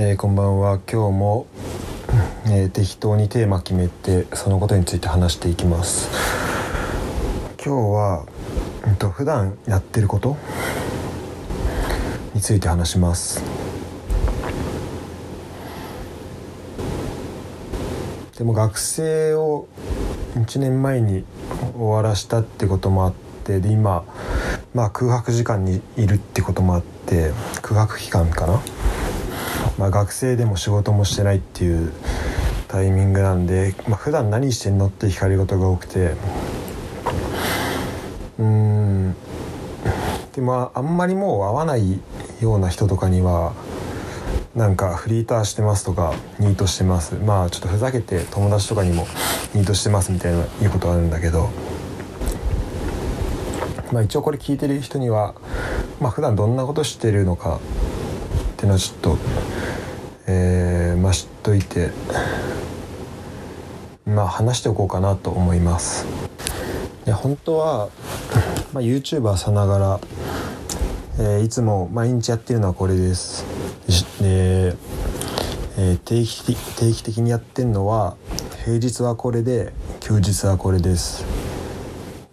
えー、こんばんは。今日も、えー、適当にテーマ決めてそのことについて話していきます。今日は、うんと、普段やってることについて話します。でも学生を1年前に終わらしたってこともあってで今、まあ、空白時間にいるってこともあって空白期間かなまあ、学生でも仕事もしてないっていうタイミングなんで、まあ、普段何してんのって聞かれることが多くて。うん。でもあんまりもう会わないような人とかにはなんかフリーターしてますとかニートしてます。まあちょっとふざけて友達とかにもニートしてますみたいな言うことあるんだけど。まあ一応これ聞いてる人にはまあ普段どんなことしてるのかっていうのはちょっとえー、まあ知っといてまあ話しておこうかなと思います。いや本当は、まあ、YouTuber さながら、えー、いつも毎日やってるのはこれです。で、えー、定期定期的にやってんのは平日はこれで休日はこれです。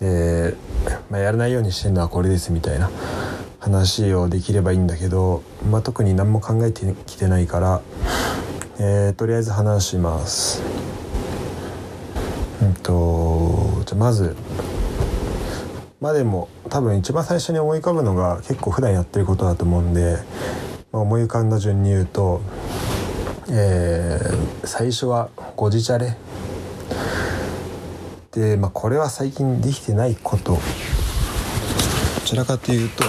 で、まあ、やらないようにしてるのはこれですみたいな。話をできればいいんだけど、まあ、特に何も考えてきてないから、えー、とりあえず話します。うんとじゃまずまあでも多分一番最初に思い浮かぶのが結構普段やってることだと思うんで、まあ、思い浮かんだ順に言うと、えー、最初はご自チャレで、まあ、これは最近できてないことどちらかというと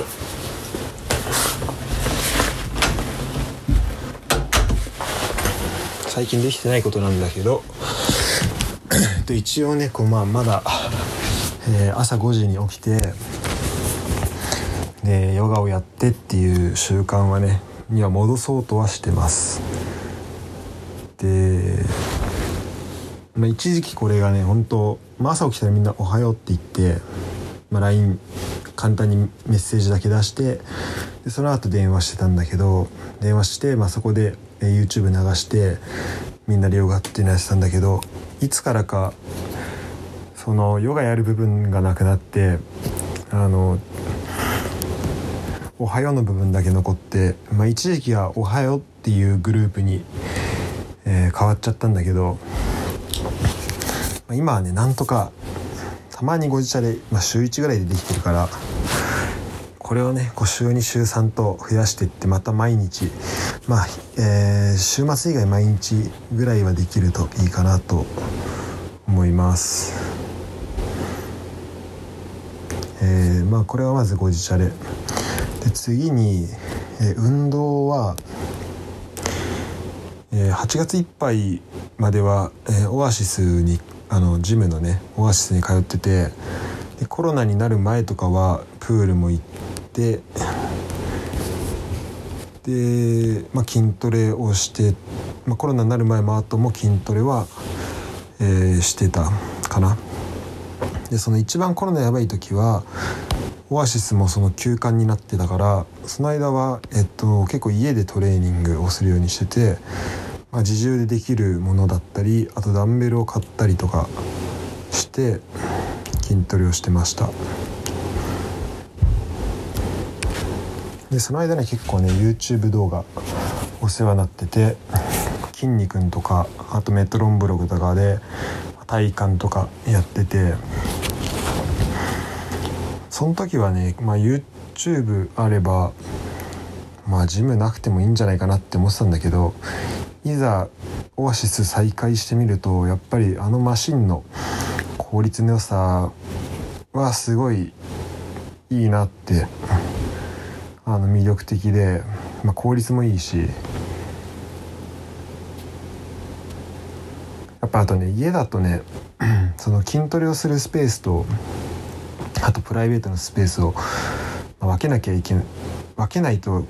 最近できてないことなんだけど。で一応ねこう、まあ、まだ、えー、朝5時に起きてでヨガをやってっていう習慣はねには戻そうとはしてます。で、まあ、一時期これがね本当、まあ、朝起きたらみんな「おはよう」って言って、まあ、LINE 簡単にメッセージだけ出してでその後電話してたんだけど電話して、まあ、そこでえ YouTube 流してみんなでヨガっていうのやってたんだけどいつからかそのヨガやる部分がなくなってあの「おはよう」の部分だけ残って、まあ、一時期は「おはよう」っていうグループに、えー、変わっちゃったんだけど、まあ、今はねなんとかたまにご自社で、まあ、週1ぐらいでできてるからこれをねこう週2週3と増やしていってまた毎日まあ、えー、週末以外毎日ぐらいはできるといいかなと思います。えー、まあこれはまずご自社で。で次に、えー、運動は、えー、8月いっぱいまでは、えー、オアシスにあのジムのねオアシスに通っててでコロナになる前とかはプールも行っててで、まあ、筋トレをして、まあ、コロナになる前も後も筋トレは、えー、してたかな。でその一番コロナやばい時はオアシスもその休館になってたからその間は、えっと、結構家でトレーニングをするようにしてて、まあ、自重でできるものだったりあとダンベルを買ったりとかして筋トレをしてました。でその間ね結構ね YouTube 動画お世話になっててきんに君とかあとメトロンブログとかで体感とかやっててその時はね、まあ、YouTube あればまあジムなくてもいいんじゃないかなって思ってたんだけどいざオアシス再開してみるとやっぱりあのマシンの効率の良さはすごいいいなってあの魅力的で、まあ、効率もいいしやっぱあとね家だとね その筋トレをするスペースとあとプライベートのスペースを分けなきゃいけない分けないと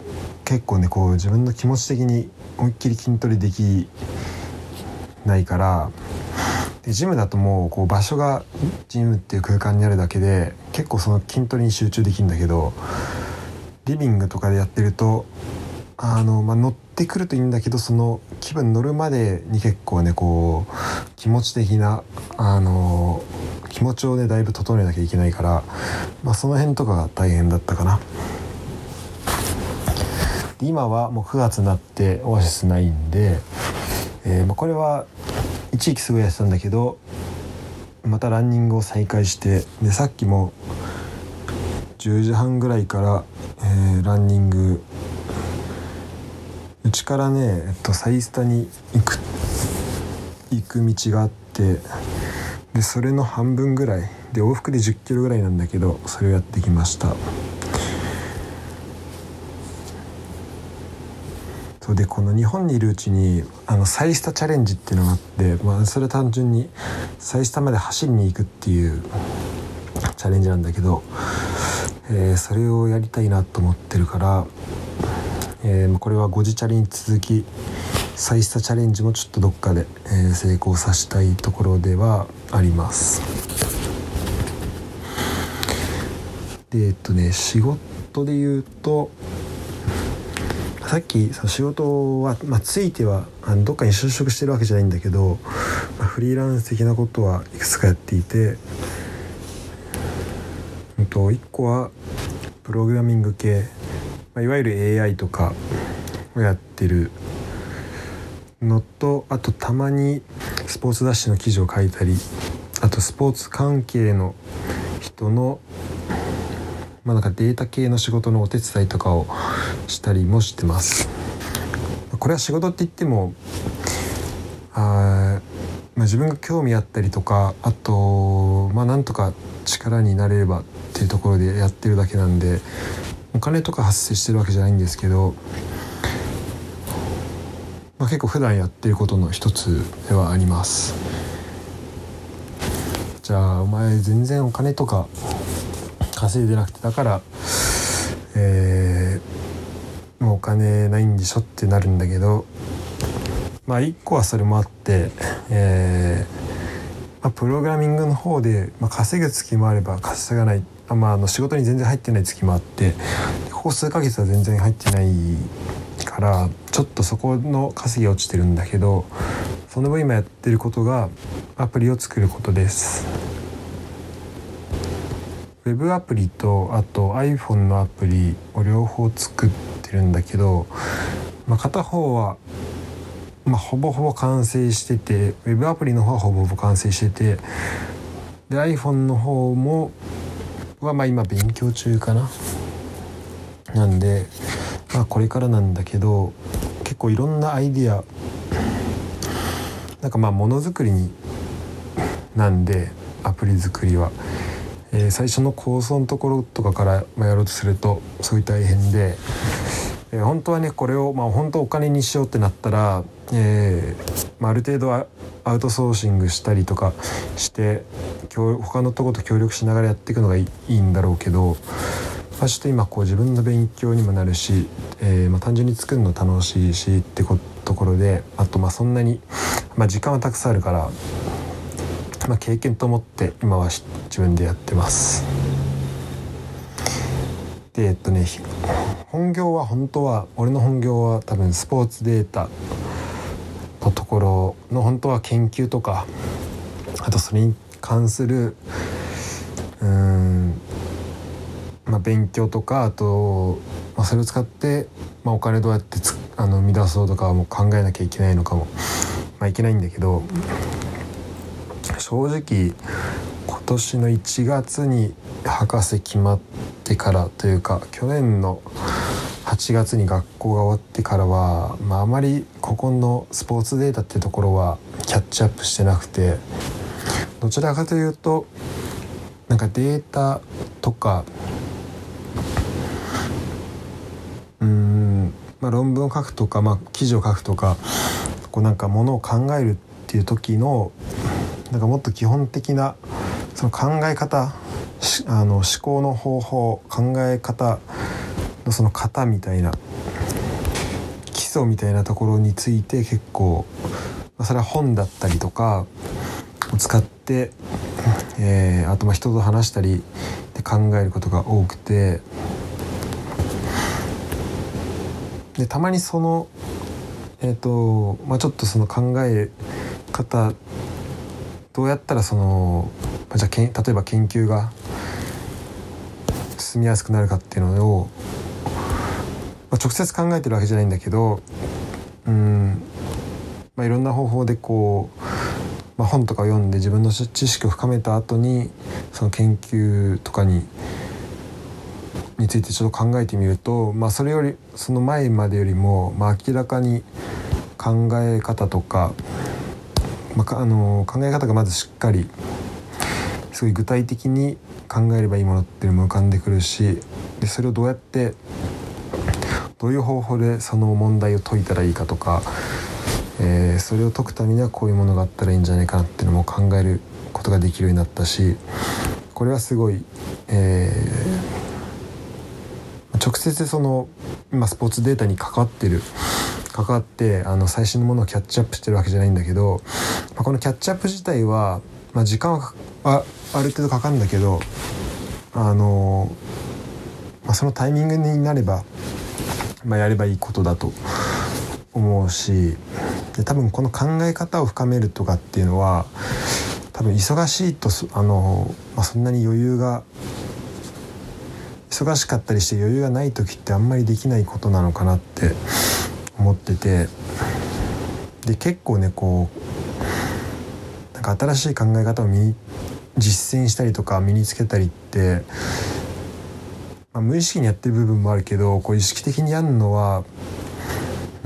結構ねこう自分の気持ち的に思いっきり筋トレできないからでジムだともうこう場所がジムっていう空間にあるだけで結構その筋トレに集中できるんだけどリビングとかでやってるとあの、まあ、乗ってくるといいんだけどその気分乗るまでに結構ねこう気持ち的なあの気持ちをねだいぶ整えなきゃいけないから、まあ、その辺とかが大変だったかな。今はもう9月になってオアシスないんで、えーまあ、これは一時期すごいやってたんだけどまたランニングを再開してでさっきも10時半ぐらいから、えー、ランニング。うちからね、えっと、サイスタに行く行く道があってでそれの半分ぐらいで往復で1 0キロぐらいなんだけどそれをやってきました。そうでこの日本にいるうちにあのサイスタチャレンジっていうのがあって、まあ、それは単純にサイスタまで走りに行くっていうチャレンジなんだけど、えー、それをやりたいなと思ってるからえー、これは5次チャレに続き再スタチャレンジもちょっとどっかで、えー、成功させたいところではあります。でえっとね仕事で言うとさっきその仕事は、まあ、ついてはあのどっかに就職してるわけじゃないんだけど、まあ、フリーランス的なことはいくつかやっていて、と、1個はプログラミング系。まあ、いわゆる AI とかをやってる。のとあとたまにスポーツ雑誌の記事を書いたり。あとスポーツ関係の人のまあなんかデータ系の仕事のお手伝いとかをしたりもしてます。これは仕事って言ってもあ、まあ、自分が興味あったりとかあとまあなんとか力になれればっっていうところでやってるだけなんでお金とか発生してるわけじゃないんですけど、まあ、結構普段やってることの一つではあります。じゃあお前全然お金とか稼いでなくてだからえー、もうお金ないんでしょってなるんだけどまあ一個はそれもあってえー、まあ、プログラミングの方で、まあ、稼ぐ月もあれば稼がないまあ、あの仕事に全然入ってない月もあってここ数ヶ月は全然入ってないからちょっとそこの稼ぎ落ちてるんだけどその分今やってることがアプリを作ることです。ウェブアプリとあと iPhone のアプリを両方作ってるんだけど、まあ、片方は、まあ、ほぼほぼ完成しててウェブアプリの方はほぼほぼ完成しててで iPhone の方もはまあ今勉強中かな。なんで、まあ、これからなんだけど結構いろんなアイディアなんかまあものづくりになんでアプリ作りは、えー、最初の構想のところとかからやろうとするとすごい大変で、えー、本当はねこれをまあ本当お金にしようってなったら、えーまあ、ある程度はアウトソーシングしたりとかして他のとこと協力しながらやっていくのがいいんだろうけど、まあ、ちょっと今こう自分の勉強にもなるし、えー、まあ単純に作るの楽しいしってところであとまあそんなに、まあ、時間はたくさんあるから、まあ、経験と思って今は自分でやってます。でえっとね本業は本当は俺の本業は多分スポーツデータのところの本当は研究とかあとそれに関するうん、まあ、勉強とかあと、まあ、それを使って、まあ、お金どうやってつあの生み出そうとかも考えなきゃいけないのかも、まあ、いけないんだけど正直今年の1月に博士決まってからというか去年の8月に学校が終わってからは、まあ、あまりここのスポーツデータっていうところはキャッチアップしてなくてどちらかというとなんかデータとかうん、まあ、論文を書くとか、まあ、記事を書くとかこうなんかものを考えるっていう時のなんかもっと基本的なその考え方あの思考の方法考え方のその型みたいな基礎みたいなところについて結構それは本だったりとかを使って、えー、あとまあ人と話したりで考えることが多くてでたまにそのえっ、ー、とまあちょっとその考え方どうやったらそのじゃあけん例えば研究が進みやすくなるかっていうのを、まあ、直接考えてるわけじゃないんだけどうん、まあ、いろんな方法でこう、まあ、本とか読んで自分の知識を深めた後にその研究とかにについてちょっと考えてみると、まあ、それよりその前までよりも、まあ、明らかに考え方とか、まあ、あの考え方がまずしっかりすごい具体的に考えればいいものっていうのも浮かんでくるしでそれをどうやってどういう方法でその問題を解いたらいいかとか、えー、それを解くためにはこういうものがあったらいいんじゃないかなっていうのも考えることができるようになったしこれはすごい、えー、直接その今スポーツデータに関わってる関わってあの最新のものをキャッチアップしてるわけじゃないんだけど、まあ、このキャッチアップ自体は、まあ、時間はある程度かかるんだけどあの、まあ、そのタイミングになれば、まあ、やればいいことだと思うしで多分この考え方を深めるとかっていうのは多分忙しいとあの、まあ、そんなに余裕が忙しかったりして余裕がない時ってあんまりできないことなのかなって思っててで結構ねこうなんか新しい考え方を身実践したりとか身につけたりって、まあ、無意識にやってる部分もあるけどこう意識的にやるのは、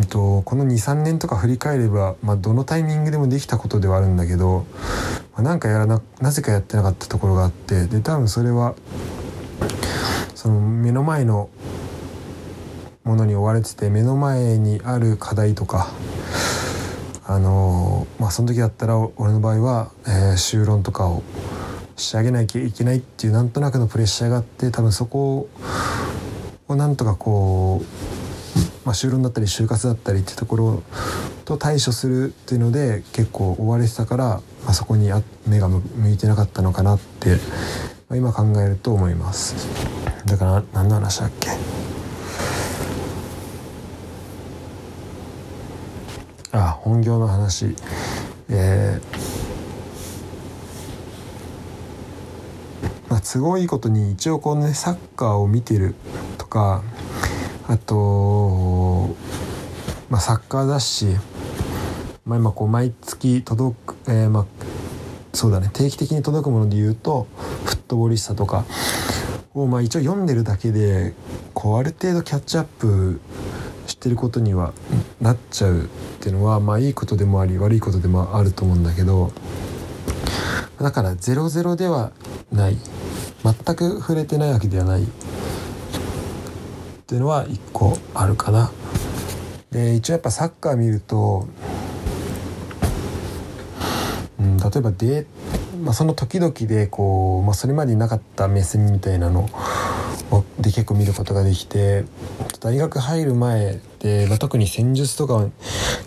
えっと、この23年とか振り返れば、まあ、どのタイミングでもできたことではあるんだけど、まあ、なんかやらななぜかやってなかったところがあってで多分それはその目の前のものに追われてて目の前にある課題とかあのまあその時だったら俺の場合は、えー、修論とかを仕上げなきゃいけないっていうなんとなくのプレッシャーがあって多分そこをなんとかこう、まあ、修論だったり就活だったりっていうところと対処するっていうので結構追われてたから、まあ、そこに目が向いてなかったのかなって、まあ、今考えると思います。だから何の話だっけ？あ本業の話えーまあ、都合いいことに一応こうねサッカーを見てるとかあと、まあ、サッカー雑誌、まあ、今こう毎月届く、えー、まあそうだね定期的に届くもので言うとフットボリスタとかをまあ一応読んでるだけでこうある程度キャッチアップしてることにはなっちゃうっていうのはまあいいことでもあり悪いことでもあると思うんだけどだから00ではない全く触れてないわけではないっていうのは一個あるかな。で一応やっぱサッカー見ると、うん、例えばで、まあ、その時々でこう、まあ、それまでになかった目線みたいなので結構見ることができて大学入る前で、まあ、特に戦術とか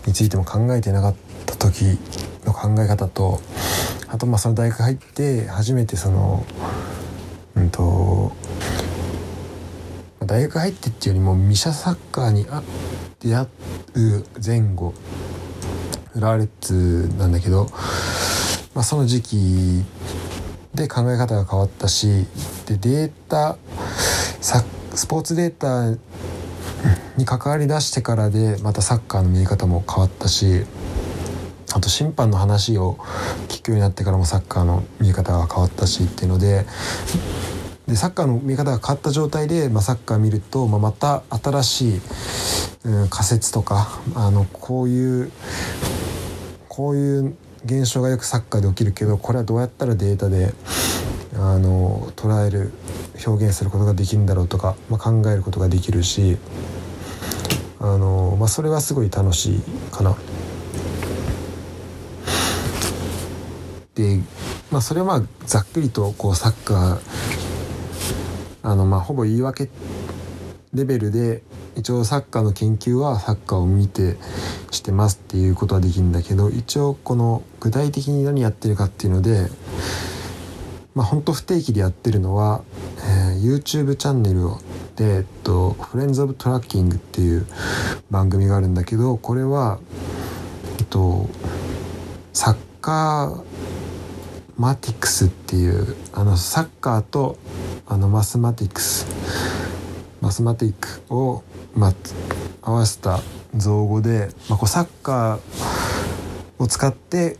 についても考えてなかった時の考え方とあとまあその大学入って初めてそのうんと大学入ってっていうよりもミシャサッカーに出会う前後浦和レッズなんだけど、まあ、その時期で考え方が変わったしでデータスポーツデータに関わりだしてからでまたサッカーの見え方も変わったしあと審判の話を聞くようになってからもサッカーの見え方が変わったしっていうのででサッカーの見方が変わった状態で、まあ、サッカー見ると、まあ、また新しい、うん、仮説とかあのこういうこういう現象がよくサッカーで起きるけどこれはどうやったらデータであの捉える表現することができるんだろうとか、まあ、考えることができるしあの、まあ、それはすごい楽しいかな。で、まあ、それはまあざっくりとこうサッカーあのまあほぼ言い訳レベルで一応サッカーの研究はサッカーを見てしてますっていうことはできるんだけど一応この具体的に何やってるかっていうのでまあ本当不定期でやってるのは、えー、YouTube チャンネルをて、えっと、フレンズ・オブ・トラッキングっていう番組があるんだけどこれは、えっと、サッカーマティクスっていうあのサッカーとあのマスマティクス。マスマティックを、まあ、合わせた造語で、まあ、こうサッカーを使って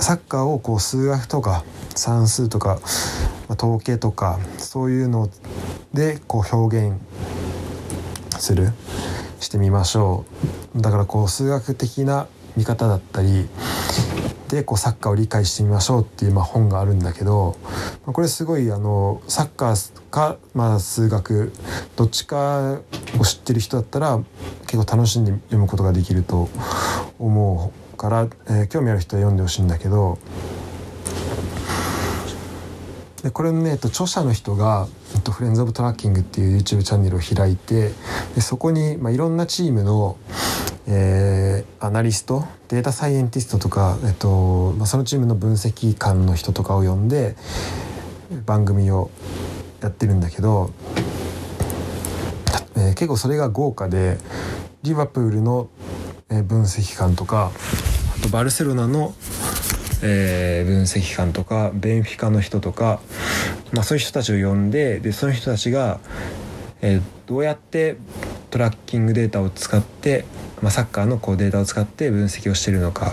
サッカーをこう数学とか算数とか、まあ、統計とかそういうのでこう表現するしてみましょう。だからこう数学的な見方だったりでこうサッカーを理解してみましょうっていうまあ本があるんだけどこれすごいあのサッカーか、まあ、数学どっちかを知ってる人だったら結構楽しんで読むことができると思うから、え、興味ある人は読んでほしいんだけどでこれのね、えっと、著者の人が「えっと、フレンズ・オブ・トラッキング」っていう YouTube チャンネルを開いてでそこに、まあ、いろんなチームのえー、アナリストデータサイエンティストとか、えっとまあ、そのチームの分析官の人とかを呼んで番組をやってるんだけど、えー、結構それが豪華でリバプールの分析官とかあとバルセロナの、えー、分析官とかベンフィカの人とか、まあ、そういう人たちを呼んででその人たちが、えー、どうやってトラッキングデータを使ってまあ、サッカーのこうデータを使って分析をしているのか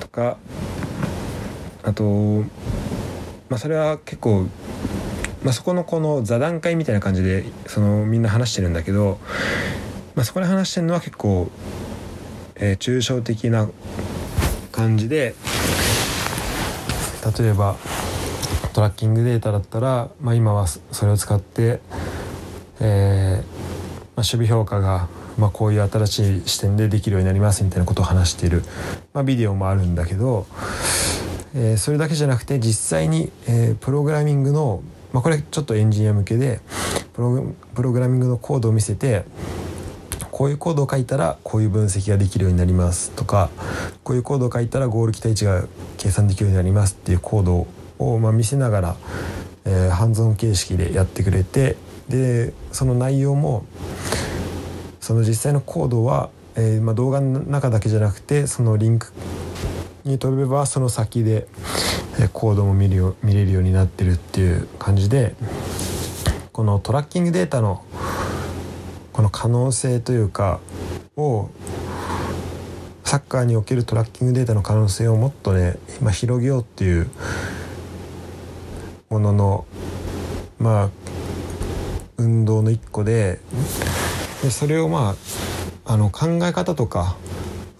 とかあと、まあ、それは結構、まあ、そこのこの座談会みたいな感じでそのみんな話してるんだけど、まあ、そこで話してるのは結構、えー、抽象的な感じで例えばトラッキングデータだったら、まあ、今はそれを使って、えーまあ、守備評価がまあ、こういう新しい視点でできるようになりますみたいなことを話している、まあ、ビデオもあるんだけど、えー、それだけじゃなくて実際に、えー、プログラミングの、まあ、これちょっとエンジニア向けでプログラミングのコードを見せてこういうコードを書いたらこういう分析ができるようになりますとかこういうコードを書いたらゴール期待値が計算できるようになりますっていうコードを、まあ、見せながら、えー、ハンズオン形式でやってくれてでその内容もその実際のコードは、えーまあ、動画の中だけじゃなくてそのリンクに飛べばその先で、えー、コードも見るよ見れるようになってるっていう感じでこのトラッキングデータのこの可能性というかをサッカーにおけるトラッキングデータの可能性をもっとね今広げようっていうもののまあ運動の一個ででそれをまああの考え方とか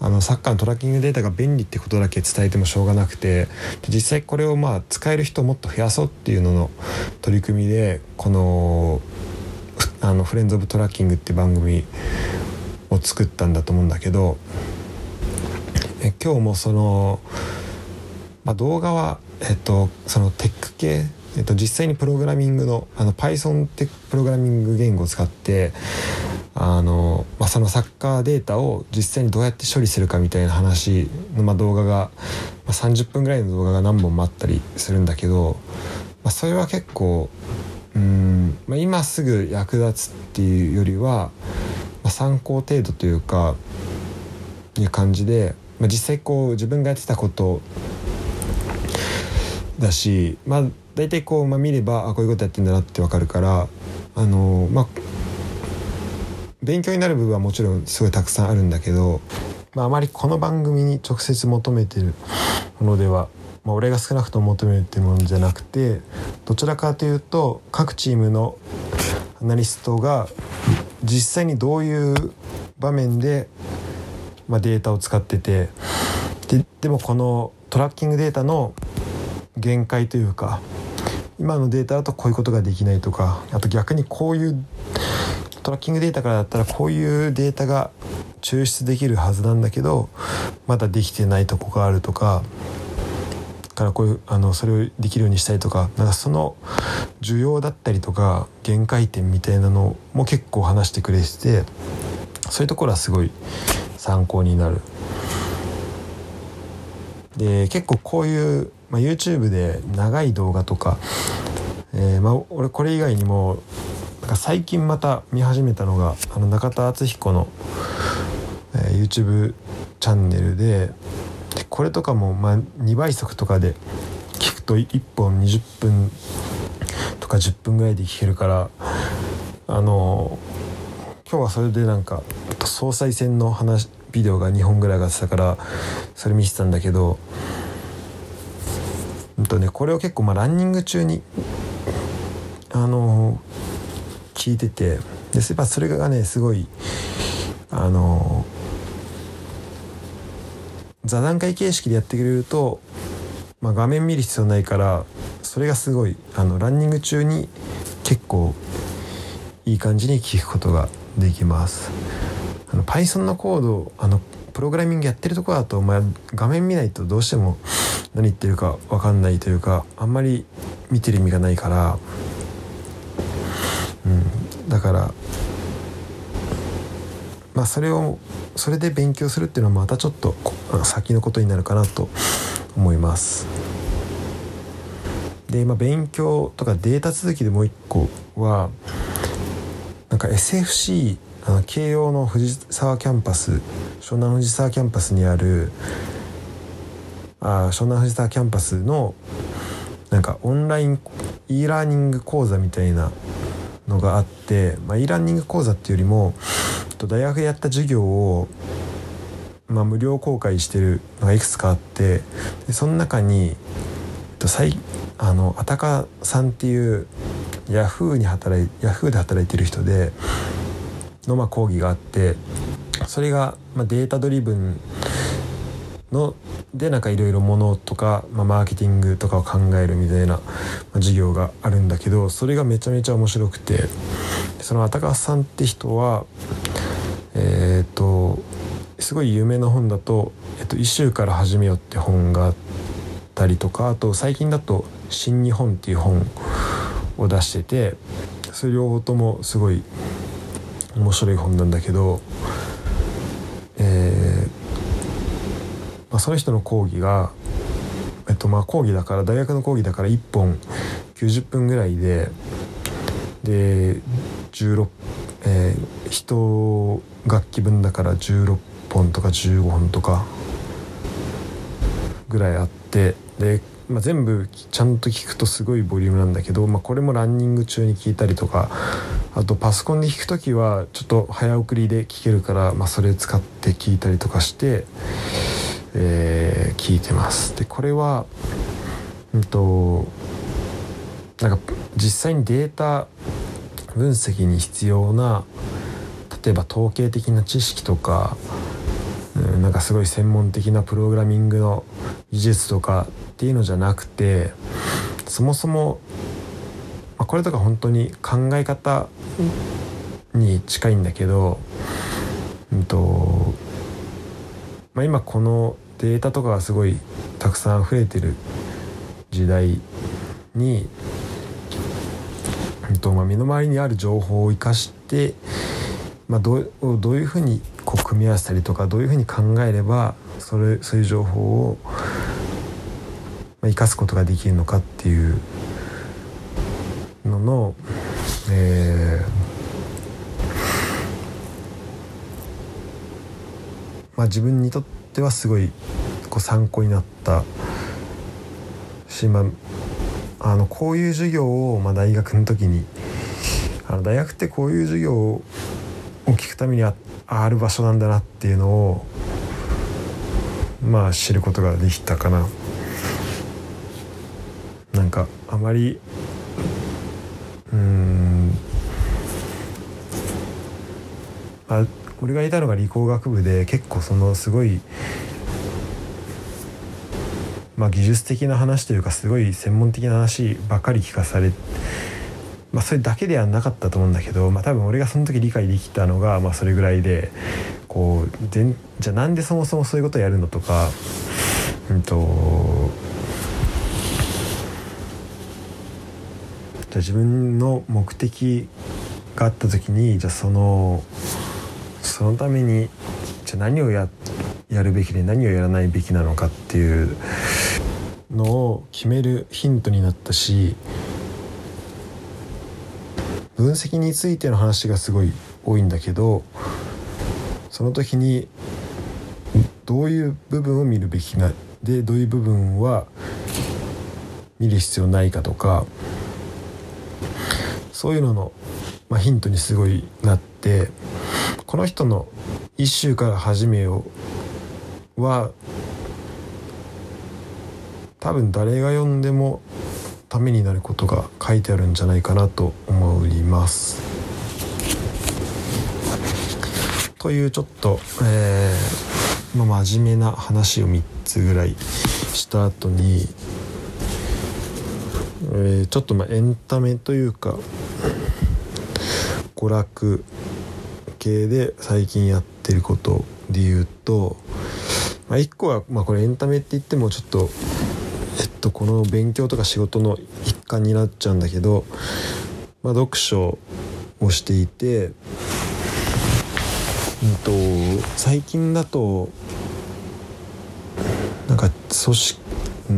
あのサッカーのトラッキングデータが便利ってことだけ伝えてもしょうがなくて実際これをまあ使える人をもっと増やそうっていうのの取り組みでこの「あのフレンズ・オブ・トラッキング」って番組を作ったんだと思うんだけどえ今日もその、まあ、動画は、えっと、そのテック系えっと、実際にプログラミングのあの Python ってプログラミング言語を使ってあの、まあ、そのサッカーデータを実際にどうやって処理するかみたいな話の、まあ、動画が、まあ、30分ぐらいの動画が何本もあったりするんだけど、まあ、それは結構うん、まあ、今すぐ役立つっていうよりは、まあ、参考程度というかいう感じで、まあ、実際こう自分がやってたことだし、まあ、大体こう、まあ、見ればあこういうことやってんだなって分かるからあのまあ勉強になる部分はもちろんすごいたくさんあるんだけど、まあ、あまりこの番組に直接求めてるものでは、まあ、俺が少なくとも求めてるものじゃなくてどちらかというと各チームのアナリストが実際にどういう場面で、まあ、データを使っててででもこのトラッキングデータの限界というか今のデータだとこういうことができないとかあと逆にこういうトラッキングデータからだったらこういうデータが抽出できるはずなんだけどまだできてないとこがあるとかからこういうあのそれをできるようにしたいとかなんかその需要だったりとか限界点みたいなのも結構話してくれててそういうところはすごい参考になる。で結構こういう、まあ、YouTube で長い動画とか、えーまあ、俺これ以外にもなんか最近また見始めたのがあの中田敦彦の、えー、YouTube チャンネルででこれとかも、まあ、2倍速とかで聞くと1本20分とか10分ぐらいで聞けるからあの今日はそれでなんか総裁選の話ビデオが2本ぐらい上がってたからそれ見てたんだけど、うんとね、これを結構まあランニング中にあの聞いててでやっぱそれがねすごいあの座談会形式でやってくれると、まあ、画面見る必要ないからそれがすごいあのランニング中に結構いい感じに聞くことができます。あの Python のコードあのプログラミングやってるとこだと、まあ、画面見ないとどうしても何言ってるか分かんないというかあんまり見てる意味がないから、だからまあそれをそれで勉強するっていうのはまたちょっと先のことになるかなと思います。で、まあ、勉強とかデータ続きでもう一個はなんか SFC あの慶応の藤沢キャンパス湘南藤沢キャンパスにあるあ湘南藤沢キャンパスのなんかオンライン e ラーニング講座みたいなのがあって、まあ、e ラーニング講座っていうよりも大学でやった授業を、まあ、無料公開してるのがいくつかあってでその中にあのあたかさんっていうヤフーに働いヤフーで働いてる人でのまあ講義があってそれがまあデータドリブンのでなんかいろいろものとか、まあ、マーケティングとかを考えるみたいな、まあ、授業があるんだけどそれがめちゃめちゃ面白くてその高橋さんって人はえっ、とすごい有名な本だと「えっと、一週から始めよ」って本があったりとかあと最近だと「新日本」っていう本を出しててそれ両方ともすごい面白い本なんだけど、えーまあ、その人の講義が、えっと、まあ講義だから大学の講義だから1本90分ぐらいでで16、えー、一楽器分だから16本とか15本とかぐらいあってでまあ、全部ちゃんと聞くとすごいボリュームなんだけど、まあ、これもランニング中に聞いたりとかあとパソコンで聞く時はちょっと早送りで聞けるから、まあ、それ使って聞いたりとかして、えー、聞いてます。でこれはうんとなんか実際にデータ分析に必要な例えば統計的な知識とか、うん、なんかすごい専門的なプログラミングの技術とかっていうのじゃなくてそもそも、まあ、これとか本当に考え方に近いんだけど、うんとまあ、今このデータとかがすごいたくさん増えてる時代に、うんとまあ、身の回りにある情報を生かして、まあ、どうどういうふうにこう組み合わせたりとかどういうふうに考えればそれそういう情報を生かすことができるのかっていうのの、えー、まあ、自分にとってはすごいこう参考になったし、まあ、あのこういう授業を、まあ、大学の時にあの大学ってこういう授業を聞くためにあある場所なんだなっていうのをまあ知ることができたかな。なんかあまりうんあ俺がいたのが理工学部で結構そのすごいまあ技術的な話というかすごい専門的な話ばかり聞かされまあそれだけではなかったと思うんだけどまあ多分俺がその時理解できたのがまあそれぐらいでこうじゃあなんでそもそもそういうことやるのとかうんとじゃ自分の目的があった時にじゃあそのそのためにじゃ何をややるべきで何をやらないべきなのかっていうのを決めるヒントになったし分析についての話がすごい多いんだけどその時にどういう部分を見るべきなでどういう部分は見る必要ないかとかそういうのの、まあ、ヒントにすごいなってこの人の「一週から始めよう」は多分誰が読んでもためになることが書いてあるんじゃないかなと思います。というちょっと、えー、まあ、真面目な話を3つぐらいした後に、えー、ちょっとまあエンタメというか娯楽系で最近やってることで言うと、まあ、1個は、まあ、これエンタメって言ってもちょっとえっとこの勉強とか仕事の一環になっちゃうんだけど、まあ、読書をしていて、うんと、最近だとなんか組織、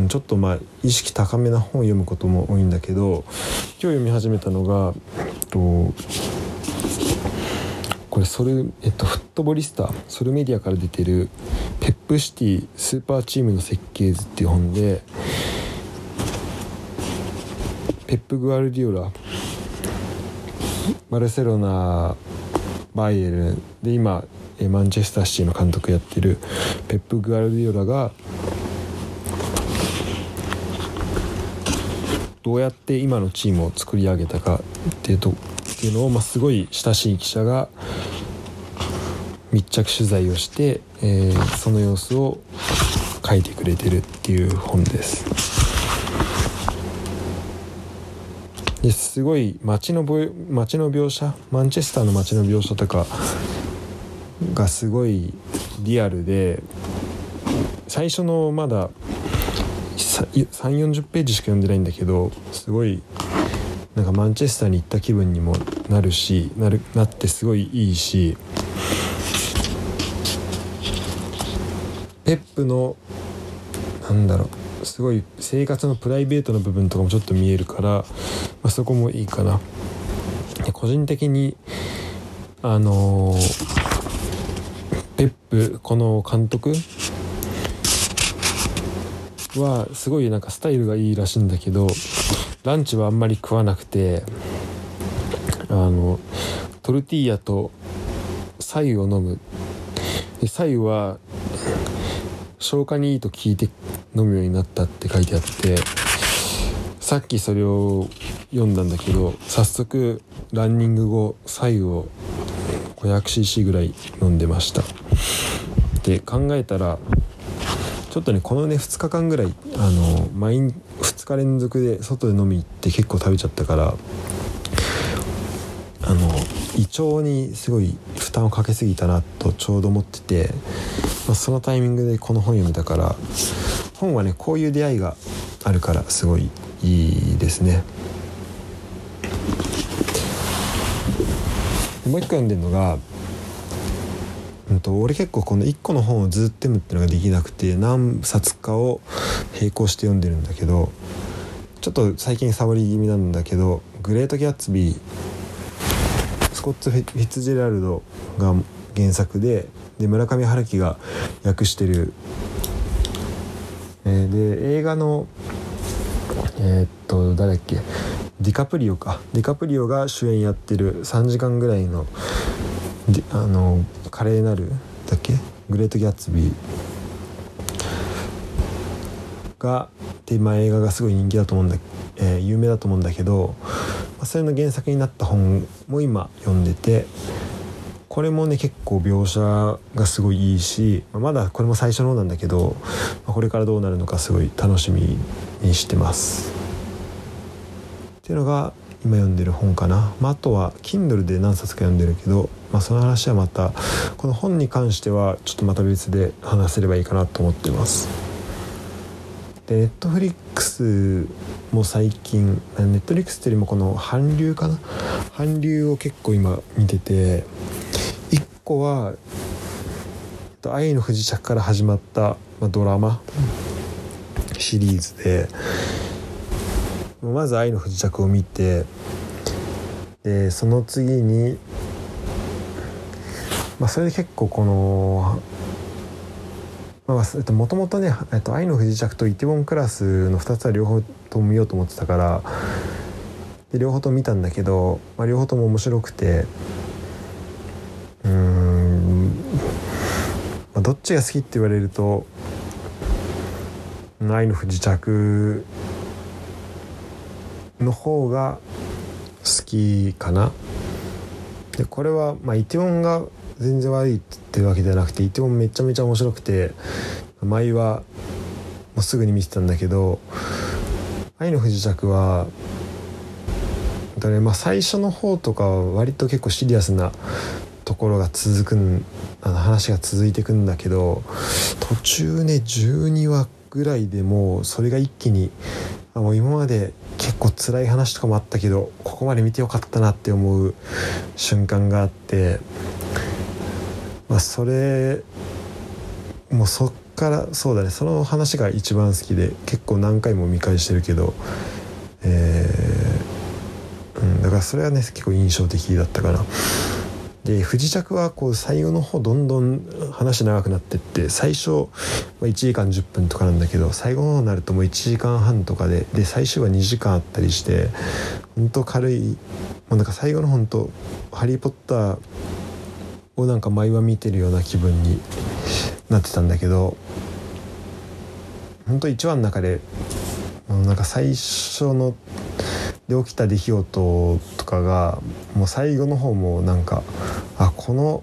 ちょっとまあ意識高めな本を読むことも多いんだけど今日読み始めたのが、えっと、これソル、えっと、フットボリスタソルメディアから出てる「ペップシティスーパーチームの設計図」っていう本でペップ・グアルディオラバルセロナバイエルンで今マンチェスターシティの監督やってるペップ・グアルディオラがどうやって今のチームを作り上げたかっていうとっていうのを、まあ、すごい親しい記者が密着取材をして、えー、その様子を書いてくれてるっていう本です。ですごい街の街の描写マンチェスターの街の描写とかがすごいリアルで最初のまだ3 4 0ページしか読んでないんだけどすごいなんかマンチェスターに行った気分にもなるしなるなってすごいいいしペップのなんだろうすごい生活のプライベートの部分とかもちょっと見えるから、まあ、そこもいいかな。個人的にあのー、ペップこの監督はすごいなんかスタイルがいいらしいんだけどランチはあんまり食わなくてあのトルティーヤと白湯を飲む。白湯は消化にいいと聞いて飲むようになったって書いてあってさっきそれを読んだんだけど早速ランニング後白湯を 500cc ぐらい飲んでました。で考えたらちょっとねこのね2日間ぐらいあの毎2日連続で外で飲み行って結構食べちゃったからあの胃腸にすごい負担をかけすぎたなとちょうど思ってて、まあ、そのタイミングでこの本読めたから本はねこういう出会いがあるからすごいいいですね。もう一個読んでるのがうんと、俺結構この1個の本をずっと読むっていうのができなくて何冊かを並行して読んでるんだけどちょっと最近サボり気味なんだけど「グレート・ギャッツビー」スコッツ・フィッツジェラルドが原作でで村上春樹が訳してる、えー、で映画のえー、っと誰だっけ？ディカプリオか。ディカプリオが主演やってる。3時間ぐらいのあの華麗なるだっけ？グレート・ギャッツビー。がって今映画がすごい人気だと思うんだ、えー、有名だと思うんだけど、まあ、それの原作になった本も今読んでてこれもね結構描写がすごいいいし、まあ、まだこれも最初の方なんだけど、まあ、これからどうなるのかすごい楽しみにしてます。っていうのが今読んでる本かな、まあ、あとは Kindle で何冊か読んでるけど、まあ、その話はまたこの本に関してはちょっとまた別で話せればいいかなと思ってます。で Netflix も最近 Netflix っていうよりもこの韓流かな？韓流を結構今見てて1個は「愛の不時着」から始まったドラマシリーズでまず「愛の不時着」を見てでその次にまあそれで結構このもともとね「えっと愛の不時着」と「イテウォンクラス」の2つは両方とも見ようと思ってたからで両方とも見たんだけど、まあ、両方とも面白くてうん、まあ、どっちが好きって言われると「愛の不時着」の方が好きかな。でこれは、まあ、イテウォンが全然悪いっていうわけじゃなくてイテウォンめちゃめちゃ面白くて前はもうすぐに見てたんだけど「愛の不時着は」だねまあ、最初の方とかは割と結構シリアスなところが続くんあの話が続いてくんだけど途中ね12話ぐらいでもうそれが一気にあもう今まで結構辛い話とかもあったけどここまで見てよかったなって思う瞬間があって、まあ、それもうそっからそうだねその話が一番好きで結構何回も見返してるけど、えーうん、だからそれはね結構印象的だったかな。で不時着はこう最後の方どんどん話長くなってって最初1時間10分とかなんだけど最後の方になるともう1時間半とかでで最終は2時間あったりして本当軽いもうなんか最後の本当ハリー・ポッター」をなんか毎話見てるような気分になってたんだけど本当1話の中でなんか最初ので起きた出来事とかがもう最後の方もなんかあこの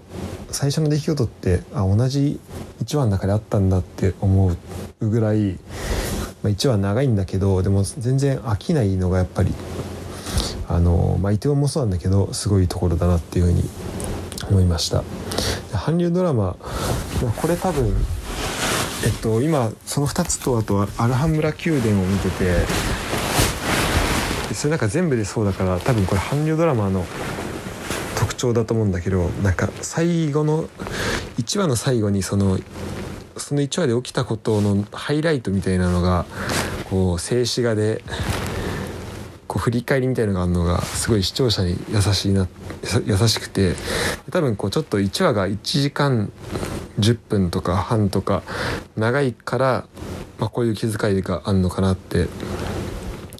最初の出来事ってあ同じ1話の中であったんだって思うぐらい、まあ、1話長いんだけどでも全然飽きないのがやっぱりあのまあイテウォンもそうなんだけどすごいところだなっていうふうに思いました。韓流ドラマこれ多分えっと今その2つとあとアルハンブラ宮殿を見ててそれなんか全部でそうだから多分これ韓流ドラマの特徴だと思うんだけどなんか最後の1話の最後にそのその1話で起きたことのハイライトみたいなのがこう静止画でこう振り返りみたいのがあるのがすごい視聴者に優しいな優しくて多分こうちょっと1話が1時間10分とか半とか長いから、まあ、こういう気遣いがあるのかなって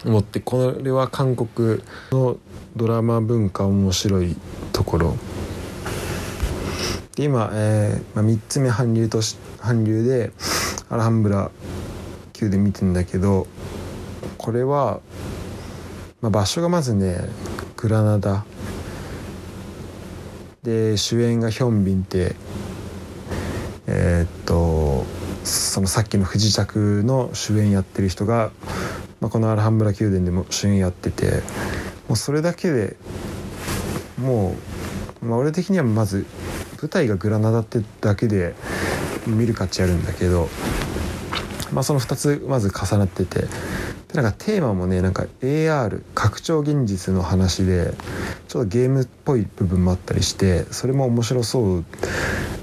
思ってこれは韓国のドラマ文化面白いところ。で今、えーまあ、3つ目韓流とし韓流でアルハンブラ級で見てんだけどこれは、まあ、場所がまずねグラナダ。で主演がヒョンビンってえー、っとそのさっきの不時着の主演やってる人がまあ、このアルハンブラ宮殿でも主演やっててもうそれだけでもう、まあ、俺的にはまず舞台がグラナダってだけで見る価値あるんだけど、まあ、その2つまず重なっててでなんかテーマもねなんか AR 拡張現実の話でちょっとゲームっぽい部分もあったりしてそれも面白そう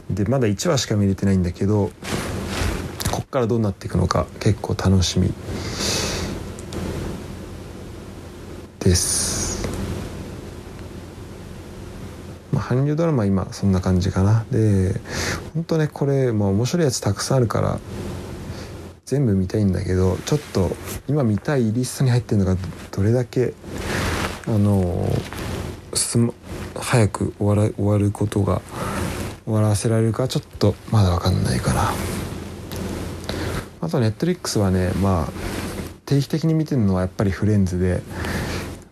でまだ1話しか見れてないんだけどこっからどうなっていくのか結構楽しみです。まあ、韓流ドラマ今そんな感じかな。で本当ねこれ、まあ、面白いやつたくさんあるから全部見たいんだけどちょっと今見たいリストに入ってるのがどれだけあの早く終わら終わることが終わらせられるかちょっとまだ分かんないかな。あとネットリックスはねまあ定期的に見てるのはやっぱりフレンズで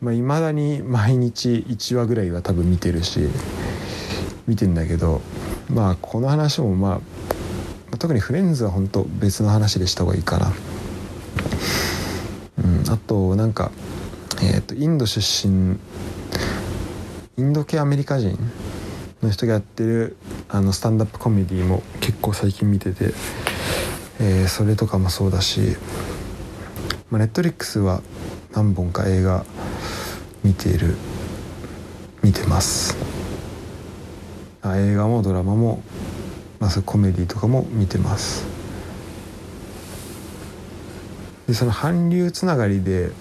まあ、未だに毎日1話ぐらいは多分見てるし見てんだけどまあこの話もまあ特にフレンズは本当別の話でした方がいいかな。うん、あとなんか、えーと、インド出身インド系アメリカ人の人がやってるあのスタンダップコメディも結構最近見てて、えー、それとかもそうだし、まあ、ネットリックスは何本か映画見ている見てますあ映画もドラマも、まあ、そコメディとかも見てます。でその韓流つながりで、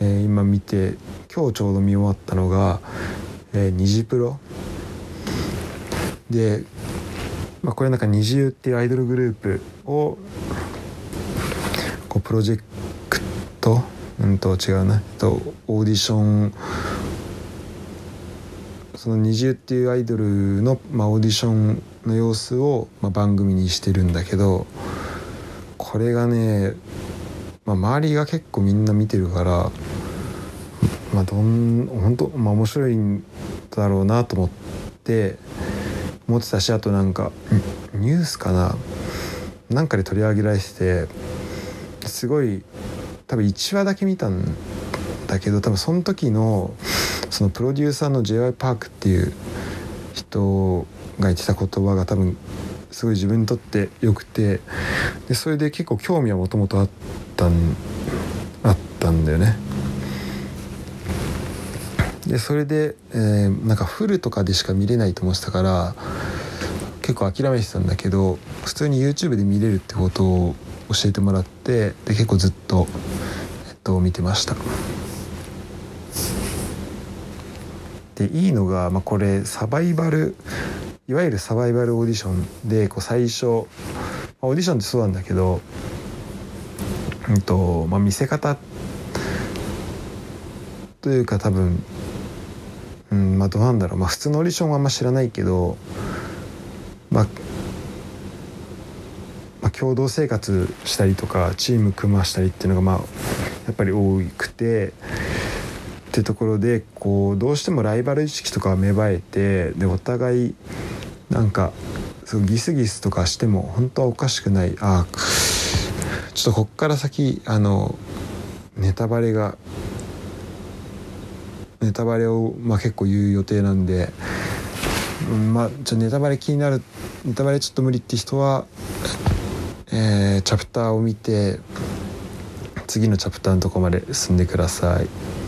えー、今見て今日ちょうど見終わったのが「えー、虹プロ」で、まあ、これなんか虹湯っていうアイドルグループをこうプロジェクト？うんと違うな、と、オーディションその虹湯っていうアイドルの、まあ、オーディションの様子を、まあ、番組にしてるんだけどこれがね、まあ、周りが結構みんな見てるからまあどん本当まあ面白いんだろうなと思って思ってたしあとなんかニュースかななんかで取り上げられててすごい多分1話だけ見たんだけど多分その時のそのプロデューサーの j y パークっていう人が言ってた言葉が多分すごい自分にとってよくてでそれで結構興味はもともとあったんあったんだよね。でそれで、えー、なんかフルとかでしか見れないと思ってたから結構諦めてたんだけど普通に YouTube で見れるってことを教えてもらってで結構ずっと、えっと、見てました。でいいのが、まあ、これサバイバルいわゆるサバイバルオーディションでこう最初、まあ、オーディションってそうなんだけど、うんとまあ、見せ方というか多分、うんまあ、どうなんだろう、まあ、普通のオーディションはあんま知らないけど、まあ、まあ、共同生活したりとかチーム組ましたりっていうのがまあやっぱり多くて。ってところでこうどうしてもライバル意識とか芽生えてでお互いなんかそうギスギスとかしても本当はおかしくないあちょっとこっから先あのネタバレがネタバレを、まあ、結構言う予定なんで、うん、まあちょネタバレ気になるネタバレちょっと無理って人は、えー、チャプターを見て次のチャプターのとこまで進んでください。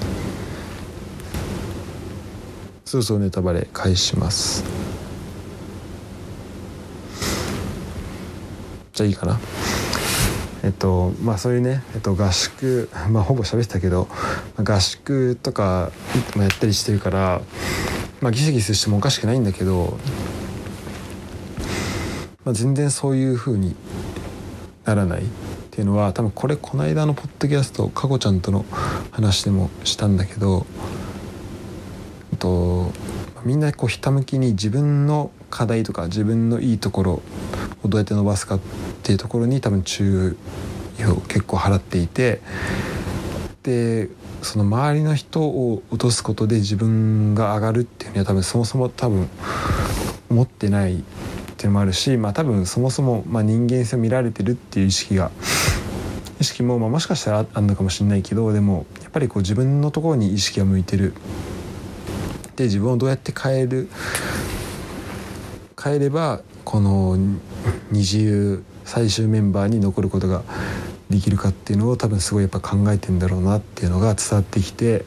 そろそろネタバレ返します。じゃあいいかな。えっとまあそういうね、えっと、合宿まあほぼ喋ってたけど合宿とかやったりしてるからまあギスギスしてもおかしくないんだけど、まあ、全然そういう風にならないっていうのは多分これこの間のポッドキャストかこちゃんとの話でもしたんだけどとみんなこうひたむきに自分の課題とか自分のいいところをどうやって伸ばすかっていうところに多分注意を結構払っていてでその周りの人を落とすことで自分が上がるっていうには多分そもそも多分思ってないっていうのもあるしまあ多分そもそもま人間性を見られてるっていう意識が意識もまあもしかしたらあるのかもしれないけどでもやっぱりこう自分のところに意識が向いてる。って自分をどうやって変える変えればこの二重最終メンバーに残ることができるかっていうのを多分すごいやっぱ考えてんだろうなっていうのが伝わってきて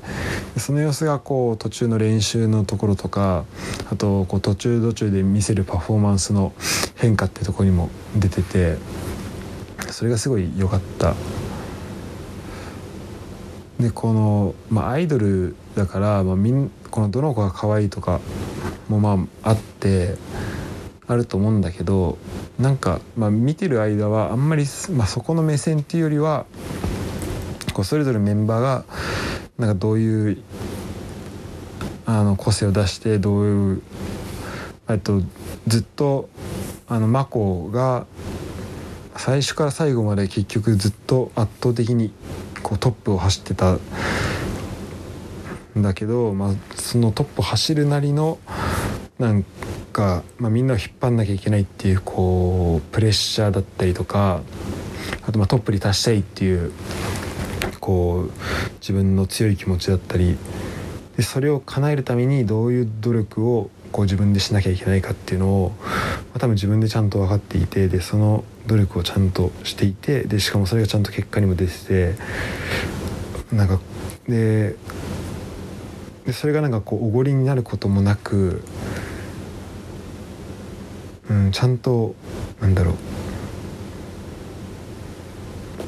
その様子がこう途中の練習のところとかあとこう途中途中で見せるパフォーマンスの変化ってとこにも出ててそれがすごい良かった。でこの、まあ、アイドルだから、まあ、みんこのどの子が可愛いとかもまああってあると思うんだけどなんか、まあ、見てる間はあんまり、まあ、そこの目線っていうよりはこうそれぞれメンバーがなんかどういうあの個性を出してどういうえっとずっとあのマコが最初から最後まで結局ずっと圧倒的にこうトップを走ってただけど、まあ、そのトップ走るなりのなんか、まあ、みんなを引っ張んなきゃいけないっていうこうプレッシャーだったりとかあとまあトップに達したいっていうこう自分の強い気持ちだったりでそれを叶えるためにどういう努力をこう自分でしなきゃいけないかっていうのを、まあ、多分自分でちゃんと分かっていてでその努力をちゃんとしていてでしかもそれがちゃんと結果にも出ててなんかででそれがなんかこうおごりになることもなく、うん、ちゃんとなんだろう。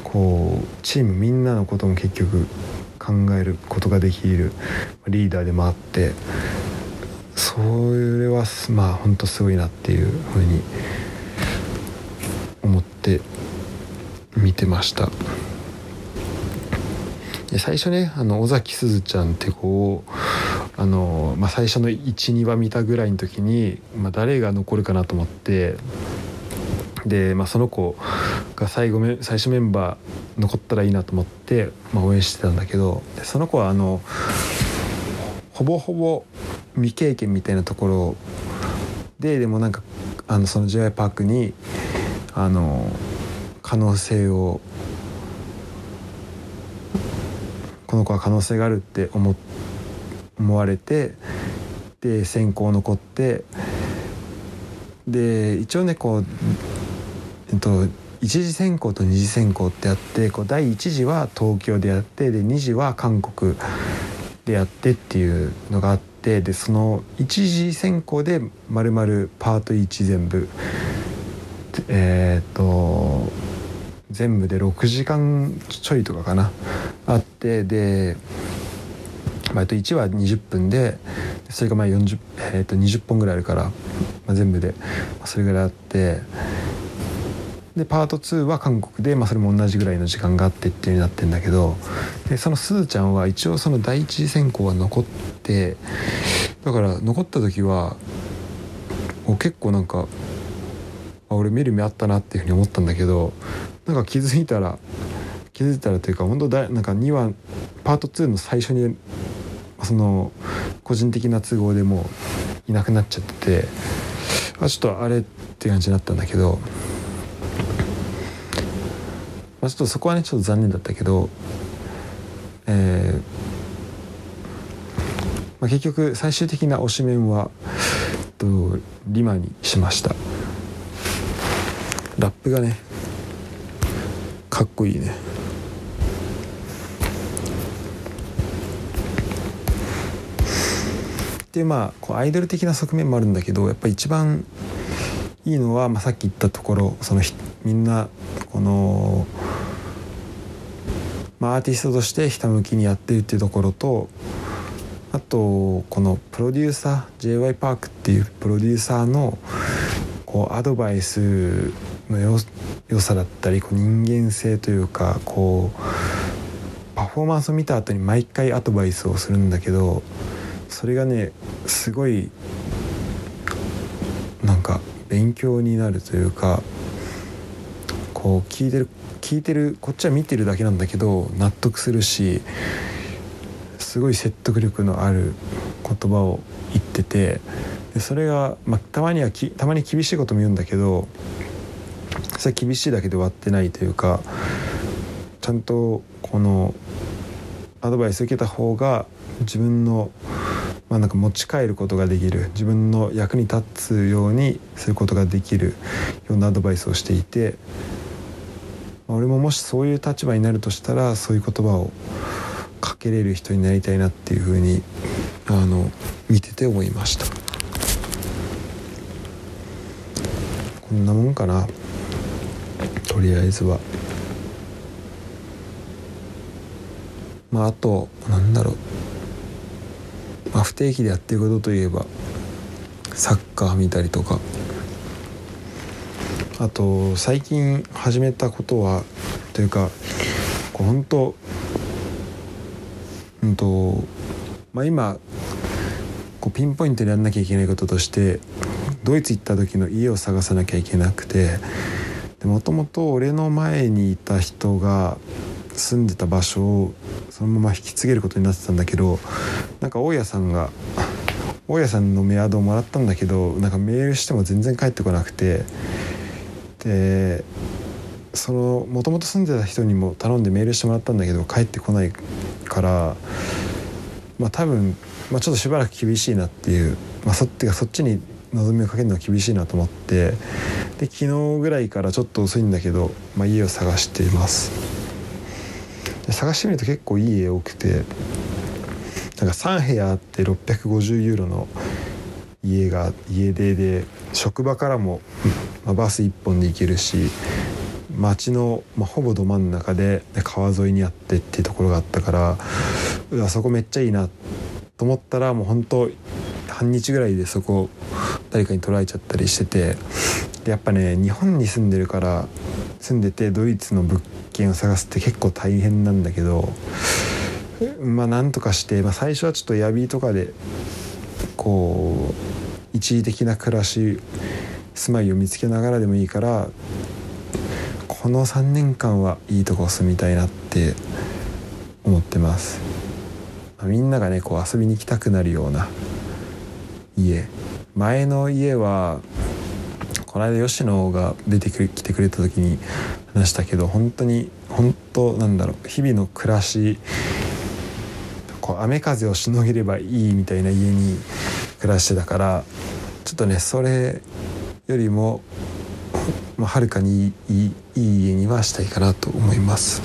こうチームみんなのことも結局考えることができるリーダーでもあってそれはまあ本当すごいなっていうふうに思って見てました。で最初ねあの尾崎すずちゃんって子をあの、まあ、最初の12話見たぐらいの時に、まあ、誰が残るかなと思ってで、まあ、その子が最後め最初メンバー残ったらいいなと思って、まあ、応援してたんだけどその子はあのほぼほぼ未経験みたいなところででもなんかあのその j y パークにあの可能性をこの子は可能性があるって思思われてで選考残ってで一応ねこうえっと一次選考と二次選考ってあってこう第1次は東京でやってで2次は韓国でやってっていうのがあってでその一次選考でまるまるパート1全部えっ、と全部で6時間ちょいとかかな。あってで、まあ、と1は20分でそれがまあ40、えー、と20本ぐらいあるから、まあ、全部でそれぐらいあって。でパート2は韓国で、まあ、それも同じぐらいの時間があってっていうになってんだけどでそのすずちゃんは一応その第一次選考は残ってだから残った時は結構なんかあ俺見る目あったなっていうふうに思ったんだけどなんか気づいたら気づいたらというか本当だなんか2話パート2の最初にその個人的な都合でもういなくなっちゃっててあちょっとあれって感じになったんだけどまあ、ちょっとそこはねちょっと残念だったけど、えーまあ、結局最終的な推しメンはとリマにしました。ラップがねかっこいいね。でまあこうアイドル的な側面もあるんだけどやっぱ一番いいのは、まあ、さっき言ったところそのみんなこのまあ、アーティストとしてひたむきにやってるっていうところとあとこのプロデューサー j y パークっていうプロデューサーのこうアドバイスのよ良さだったりこう人間性というかこうパフォーマンスを見た後に毎回アドバイスをするんだけどそれがねすごいなんか勉強になるというかこう聞いてる聞いてるこっちは見てるだけなんだけど納得するしすごい説得力のある言葉を言っててでそれが、まあ、たまにはきたまに厳しいことも言うんだけどそれ厳しいだけで終わってないというかちゃんとこのアドバイス受けた方が自分のまあ、なんか持ち帰ることができる自分の役に立つようにすることができるようなアドバイスをしていてまあ俺ももしそういう立場になるとしたらそういう言葉をかけれる人になりたいなっていうふうにあの見てて思いました。こんなもんかな。とりあえずは。まああとなんだろう。まあ不定期でやってることといえばサッカー見たりとか。あと最近始めたことはというかこう本当うんとまあ今こうピンポイントでやんなきゃいけないこととしてドイツ行った時の家を探さなきゃいけなくてもともと俺の前にいた人が住んでた場所をそのまま引き継げることになってたんだけどなんか大家さんが大家さんのメアドをもらったんだけどなんかメールしても全然返ってこなくてでそのもともと住んでた人にも頼んでメールしてもらったんだけど帰ってこないからまあ多分、まあ、ちょっとしばらく厳しいなっていう、まあ、そってかそっちに望みをかけるのは厳しいなと思ってで昨日ぐらいからちょっと遅いんだけど、まあ、家を探しています。で探してみると結構いい家多くてなんか3部屋あって650ユーロの家が家出で職場からも、まあ、バス1本で行けるし町の、まあ、ほぼど真ん中で川沿いにあってっていうところがあったからうわそこめっちゃいいなと思ったらもう本当半日ぐらいでそこ誰かに捉えちゃったりしててでやっぱね日本に住んでるから住んでてドイツの物件を探すって結構大変なんだけどまあなんとかして、まあ、最初はちょっとヤビとかでこう一時的な暮らし住まいを見つけながらでもいいからこの3年間はいいとこ住みたいなって思ってます、まあ、みんながねこう遊びに行きたくなるような家。前の家はこの間吉野が出てきてくれた時に話したけど本当に本当なんだろう日々の暮らしこう雨風をしのげればいいみたいな家に暮らしてたからちょっとねそれよりもま、はるかにいいいい家にはしたいかなと思います。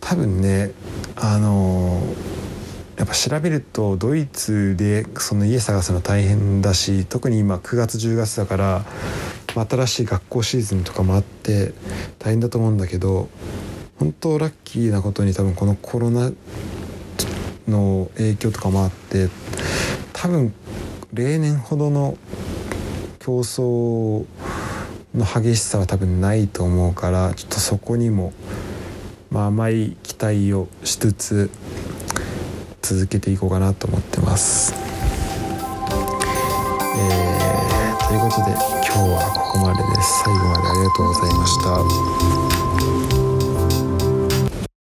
多分ねあのやっぱ調べるとドイツでその家探すの大変だし特に今9月10月だから新しい学校シーズンとかもあって大変だと思うんだけど本当ラッキーなことに多分このコロナの影響とかもあって多分例年ほどの競争の激しさは多分ないと思うからちょっとそこにも、まあ、甘い期待をしつつ続けていこうかなと思ってます。えー、ということで今日はここまでです。最後までありがとうございました。